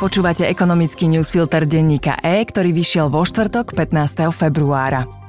Počúvate ekonomický newsfilter denníka E, ktorý vyšiel vo štvrtok 15. februára.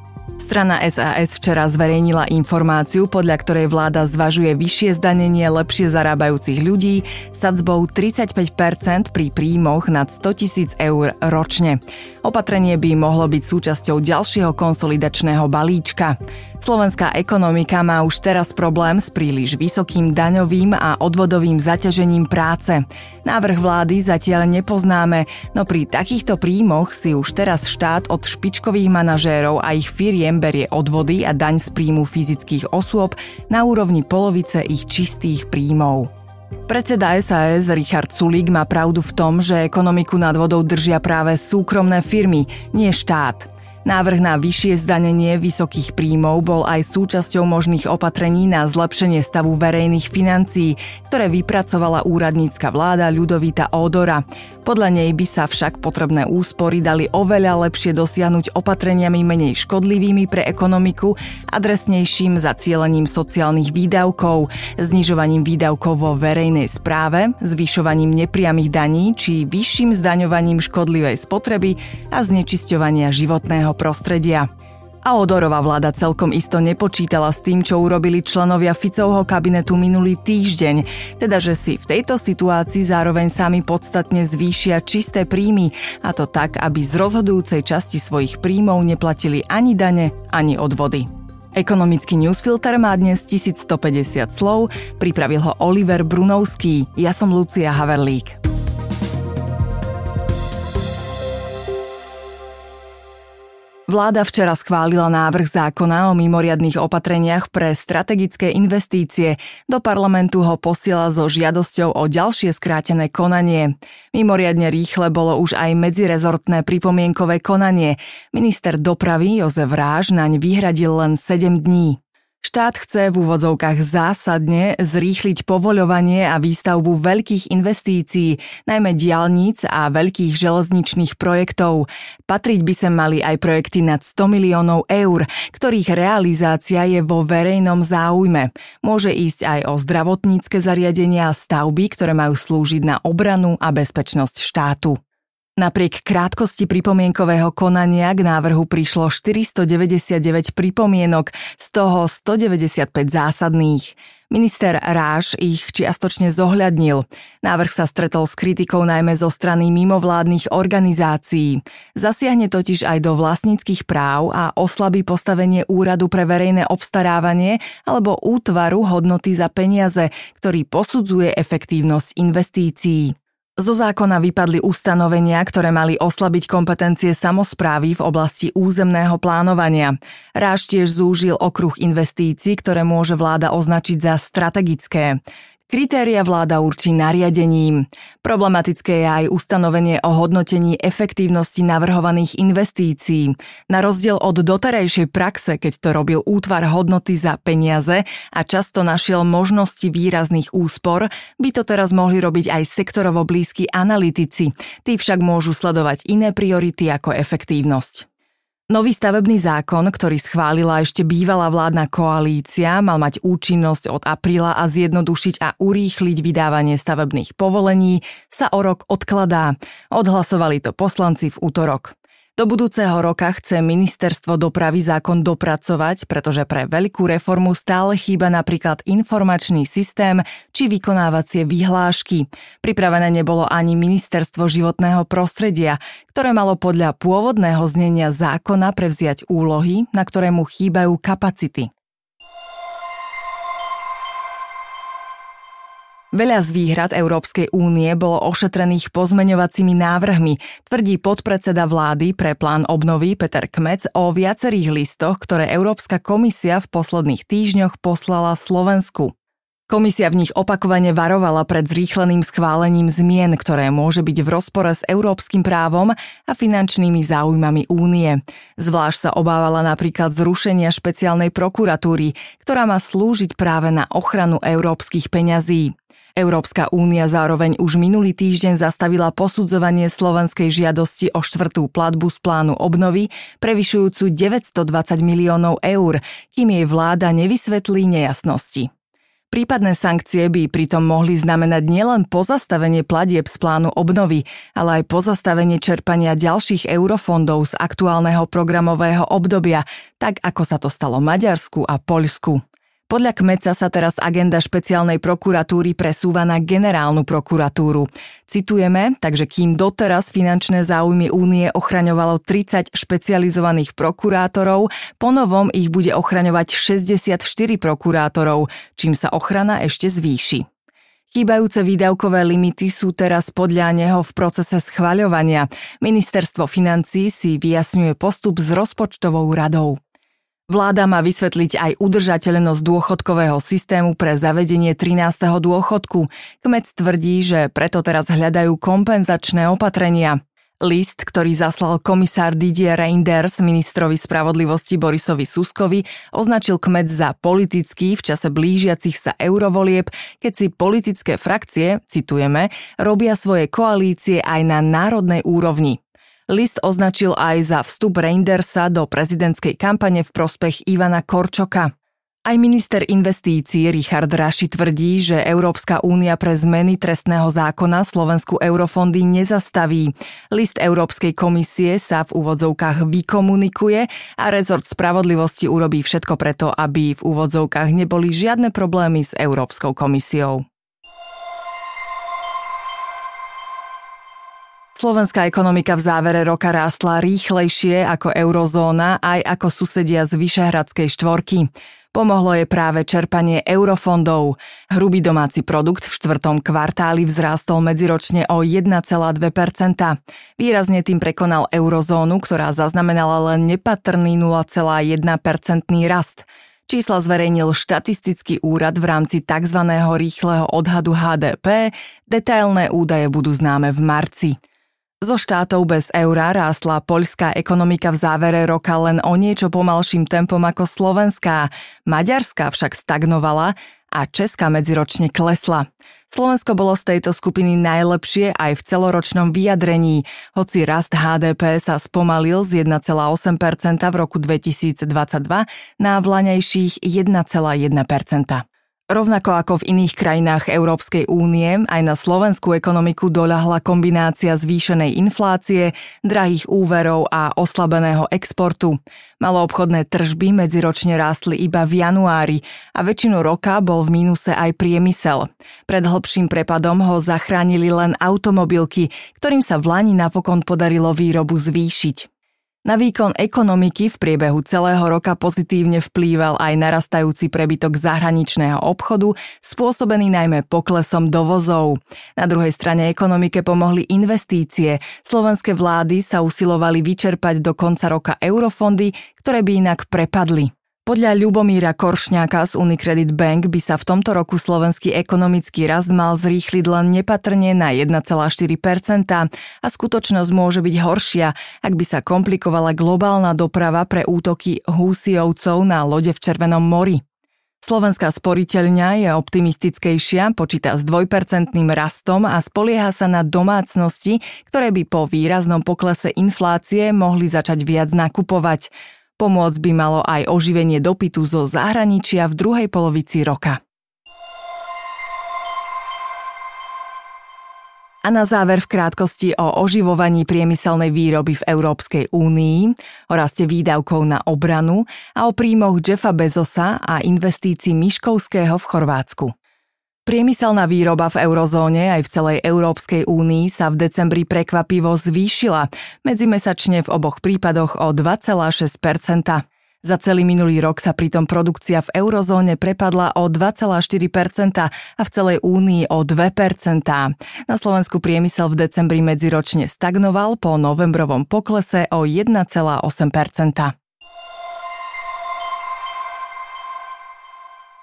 Strana SAS včera zverejnila informáciu, podľa ktorej vláda zvažuje vyššie zdanenie lepšie zarábajúcich ľudí sadzbou 35% pri príjmoch nad 100 tisíc eur ročne. Opatrenie by mohlo byť súčasťou ďalšieho konsolidačného balíčka. Slovenská ekonomika má už teraz problém s príliš vysokým daňovým a odvodovým zaťažením práce. Návrh vlády zatiaľ nepoznáme, no pri takýchto príjmoch si už teraz štát od špičkových manažérov a ich firiem berie odvody a daň z príjmu fyzických osôb na úrovni polovice ich čistých príjmov. Predseda SAS Richard Sulík má pravdu v tom, že ekonomiku nad vodou držia práve súkromné firmy, nie štát. Návrh na vyššie zdanenie vysokých príjmov bol aj súčasťou možných opatrení na zlepšenie stavu verejných financií, ktoré vypracovala úradnícka vláda Ľudovita Ódora. Podľa nej by sa však potrebné úspory dali oveľa lepšie dosiahnuť opatreniami menej škodlivými pre ekonomiku, adresnejším zacielením sociálnych výdavkov, znižovaním výdavkov vo verejnej správe, zvyšovaním nepriamých daní či vyšším zdaňovaním škodlivej spotreby a znečisťovania životného životného prostredia. A Odorová vláda celkom isto nepočítala s tým, čo urobili členovia Ficovho kabinetu minulý týždeň, teda že si v tejto situácii zároveň sami podstatne zvýšia čisté príjmy, a to tak, aby z rozhodujúcej časti svojich príjmov neplatili ani dane, ani odvody. Ekonomický newsfilter má dnes 1150 slov, pripravil ho Oliver Brunovský, ja som Lucia Haverlík. Vláda včera schválila návrh zákona o mimoriadných opatreniach pre strategické investície. Do parlamentu ho posiela so žiadosťou o ďalšie skrátené konanie. Mimoriadne rýchle bolo už aj medzirezortné pripomienkové konanie. Minister dopravy Jozef Ráž naň vyhradil len 7 dní. Štát chce v úvodzovkách zásadne zrýchliť povoľovanie a výstavbu veľkých investícií, najmä diálnic a veľkých železničných projektov. Patriť by sa mali aj projekty nad 100 miliónov eur, ktorých realizácia je vo verejnom záujme. Môže ísť aj o zdravotnícke zariadenia a stavby, ktoré majú slúžiť na obranu a bezpečnosť štátu. Napriek krátkosti pripomienkového konania k návrhu prišlo 499 pripomienok, z toho 195 zásadných. Minister Ráš ich čiastočne zohľadnil. Návrh sa stretol s kritikou najmä zo strany mimovládnych organizácií. Zasiahne totiž aj do vlastníckých práv a oslabí postavenie úradu pre verejné obstarávanie alebo útvaru hodnoty za peniaze, ktorý posudzuje efektívnosť investícií. Zo zákona vypadli ustanovenia, ktoré mali oslabiť kompetencie samozprávy v oblasti územného plánovania. Ráž tiež zúžil okruh investícií, ktoré môže vláda označiť za strategické. Kritéria vláda určí nariadením. Problematické je aj ustanovenie o hodnotení efektívnosti navrhovaných investícií. Na rozdiel od doterajšej praxe, keď to robil útvar hodnoty za peniaze a často našiel možnosti výrazných úspor, by to teraz mohli robiť aj sektorovo blízki analytici. Tí však môžu sledovať iné priority ako efektívnosť. Nový stavebný zákon, ktorý schválila ešte bývalá vládna koalícia, mal mať účinnosť od apríla a zjednodušiť a urýchliť vydávanie stavebných povolení, sa o rok odkladá. Odhlasovali to poslanci v útorok. Do budúceho roka chce ministerstvo dopravy zákon dopracovať, pretože pre veľkú reformu stále chýba napríklad informačný systém či vykonávacie vyhlášky. Pripravené nebolo ani ministerstvo životného prostredia, ktoré malo podľa pôvodného znenia zákona prevziať úlohy, na ktoré mu chýbajú kapacity. Veľa z výhrad Európskej únie bolo ošetrených pozmeňovacími návrhmi, tvrdí podpredseda vlády pre plán obnovy Peter Kmec o viacerých listoch, ktoré Európska komisia v posledných týždňoch poslala Slovensku. Komisia v nich opakovane varovala pred zrýchleným schválením zmien, ktoré môže byť v rozpore s európskym právom a finančnými záujmami únie. Zvlášť sa obávala napríklad zrušenia špeciálnej prokuratúry, ktorá má slúžiť práve na ochranu európskych peňazí. Európska únia zároveň už minulý týždeň zastavila posudzovanie slovenskej žiadosti o štvrtú platbu z plánu obnovy, prevyšujúcu 920 miliónov eur, kým jej vláda nevysvetlí nejasnosti. Prípadné sankcie by pritom mohli znamenať nielen pozastavenie platieb z plánu obnovy, ale aj pozastavenie čerpania ďalších eurofondov z aktuálneho programového obdobia, tak ako sa to stalo Maďarsku a Poľsku. Podľa Kmeca sa teraz agenda špeciálnej prokuratúry presúva na generálnu prokuratúru. Citujeme, takže kým doteraz finančné záujmy únie ochraňovalo 30 špecializovaných prokurátorov, ponovom ich bude ochraňovať 64 prokurátorov, čím sa ochrana ešte zvýši. Chýbajúce výdavkové limity sú teraz podľa neho v procese schvaľovania. Ministerstvo financí si vyjasňuje postup s rozpočtovou radou. Vláda má vysvetliť aj udržateľnosť dôchodkového systému pre zavedenie 13. dôchodku. Kmec tvrdí, že preto teraz hľadajú kompenzačné opatrenia. List, ktorý zaslal komisár Didier Reinders ministrovi spravodlivosti Borisovi Suskovi, označil kmet za politický v čase blížiacich sa eurovolieb, keď si politické frakcie, citujeme, robia svoje koalície aj na národnej úrovni. List označil aj za vstup Reindersa do prezidentskej kampane v prospech Ivana Korčoka. Aj minister investícií Richard Raši tvrdí, že Európska únia pre zmeny trestného zákona Slovensku eurofondy nezastaví. List Európskej komisie sa v úvodzovkách vykomunikuje a rezort spravodlivosti urobí všetko preto, aby v úvodzovkách neboli žiadne problémy s Európskou komisiou. Slovenská ekonomika v závere roka rástla rýchlejšie ako eurozóna aj ako susedia z Vyšehradskej štvorky. Pomohlo je práve čerpanie eurofondov. Hrubý domáci produkt v štvrtom kvartáli vzrástol medziročne o 1,2%. Výrazne tým prekonal eurozónu, ktorá zaznamenala len nepatrný 0,1% rast. Čísla zverejnil štatistický úrad v rámci tzv. rýchleho odhadu HDP, detailné údaje budú známe v marci. Zo štátov bez eura rástla poľská ekonomika v závere roka len o niečo pomalším tempom ako slovenská. Maďarská však stagnovala a Česká medziročne klesla. Slovensko bolo z tejto skupiny najlepšie aj v celoročnom vyjadrení, hoci rast HDP sa spomalil z 1,8% v roku 2022 na vlaňajších 1,1%. Rovnako ako v iných krajinách Európskej únie, aj na slovenskú ekonomiku doľahla kombinácia zvýšenej inflácie, drahých úverov a oslabeného exportu. Maloobchodné tržby medziročne rástli iba v januári a väčšinu roka bol v mínuse aj priemysel. Pred hlbším prepadom ho zachránili len automobilky, ktorým sa v Lani napokon podarilo výrobu zvýšiť. Na výkon ekonomiky v priebehu celého roka pozitívne vplýval aj narastajúci prebytok zahraničného obchodu, spôsobený najmä poklesom dovozov. Na druhej strane ekonomike pomohli investície. Slovenské vlády sa usilovali vyčerpať do konca roka eurofondy, ktoré by inak prepadli. Podľa Ľubomíra Koršňáka z Unicredit Bank by sa v tomto roku slovenský ekonomický rast mal zrýchliť len nepatrne na 1,4% a skutočnosť môže byť horšia, ak by sa komplikovala globálna doprava pre útoky húsiovcov na lode v Červenom mori. Slovenská sporiteľňa je optimistickejšia, počíta s dvojpercentným rastom a spolieha sa na domácnosti, ktoré by po výraznom poklese inflácie mohli začať viac nakupovať. Pomôcť by malo aj oživenie dopytu zo zahraničia v druhej polovici roka. A na záver v krátkosti o oživovaní priemyselnej výroby v Európskej únii, o raste výdavkov na obranu a o príjmoch Jeffa Bezosa a investícii Miškovského v Chorvátsku. Priemyselná výroba v eurozóne aj v celej Európskej únii sa v decembri prekvapivo zvýšila, medzimesačne v oboch prípadoch o 2,6% za celý minulý rok sa pritom produkcia v eurozóne prepadla o 2,4% a v celej únii o 2%. Na Slovensku priemysel v decembri medziročne stagnoval po novembrovom poklese o 1,8%.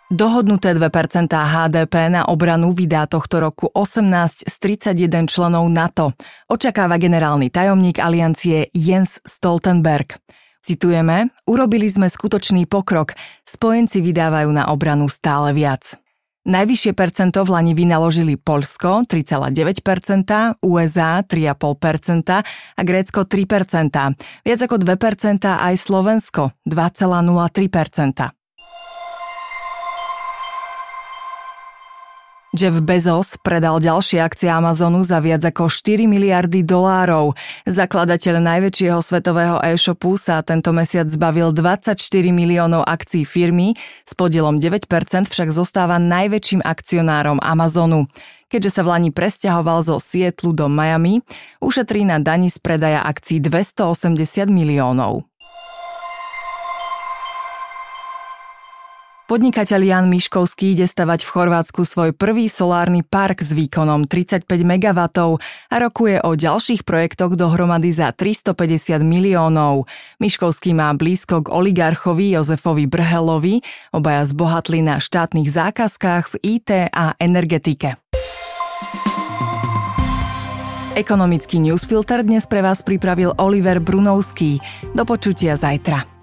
Dohodnuté 2% HDP na obranu vydá tohto roku 18 z 31 členov NATO, očakáva generálny tajomník aliancie Jens Stoltenberg. Citujeme, urobili sme skutočný pokrok, spojenci vydávajú na obranu stále viac. Najvyššie percento v Lani vynaložili Polsko 3,9%, USA 3,5% a Grécko 3%, viac ako 2% aj Slovensko 2,03%. Jeff Bezos predal ďalšie akcie Amazonu za viac ako 4 miliardy dolárov. Zakladateľ najväčšieho svetového e-shopu sa tento mesiac zbavil 24 miliónov akcií firmy, s podielom 9% však zostáva najväčším akcionárom Amazonu. Keďže sa v Lani presťahoval zo Sietlu do Miami, ušetrí na daní z predaja akcií 280 miliónov. Podnikateľ Jan Miškovský ide stavať v Chorvátsku svoj prvý solárny park s výkonom 35 MW a rokuje o ďalších projektoch dohromady za 350 miliónov. Miškovský má blízko k oligarchovi Jozefovi Brhelovi, obaja zbohatli na štátnych zákazkách v IT a energetike. Ekonomický newsfilter dnes pre vás pripravil Oliver Brunovský. Do počutia zajtra.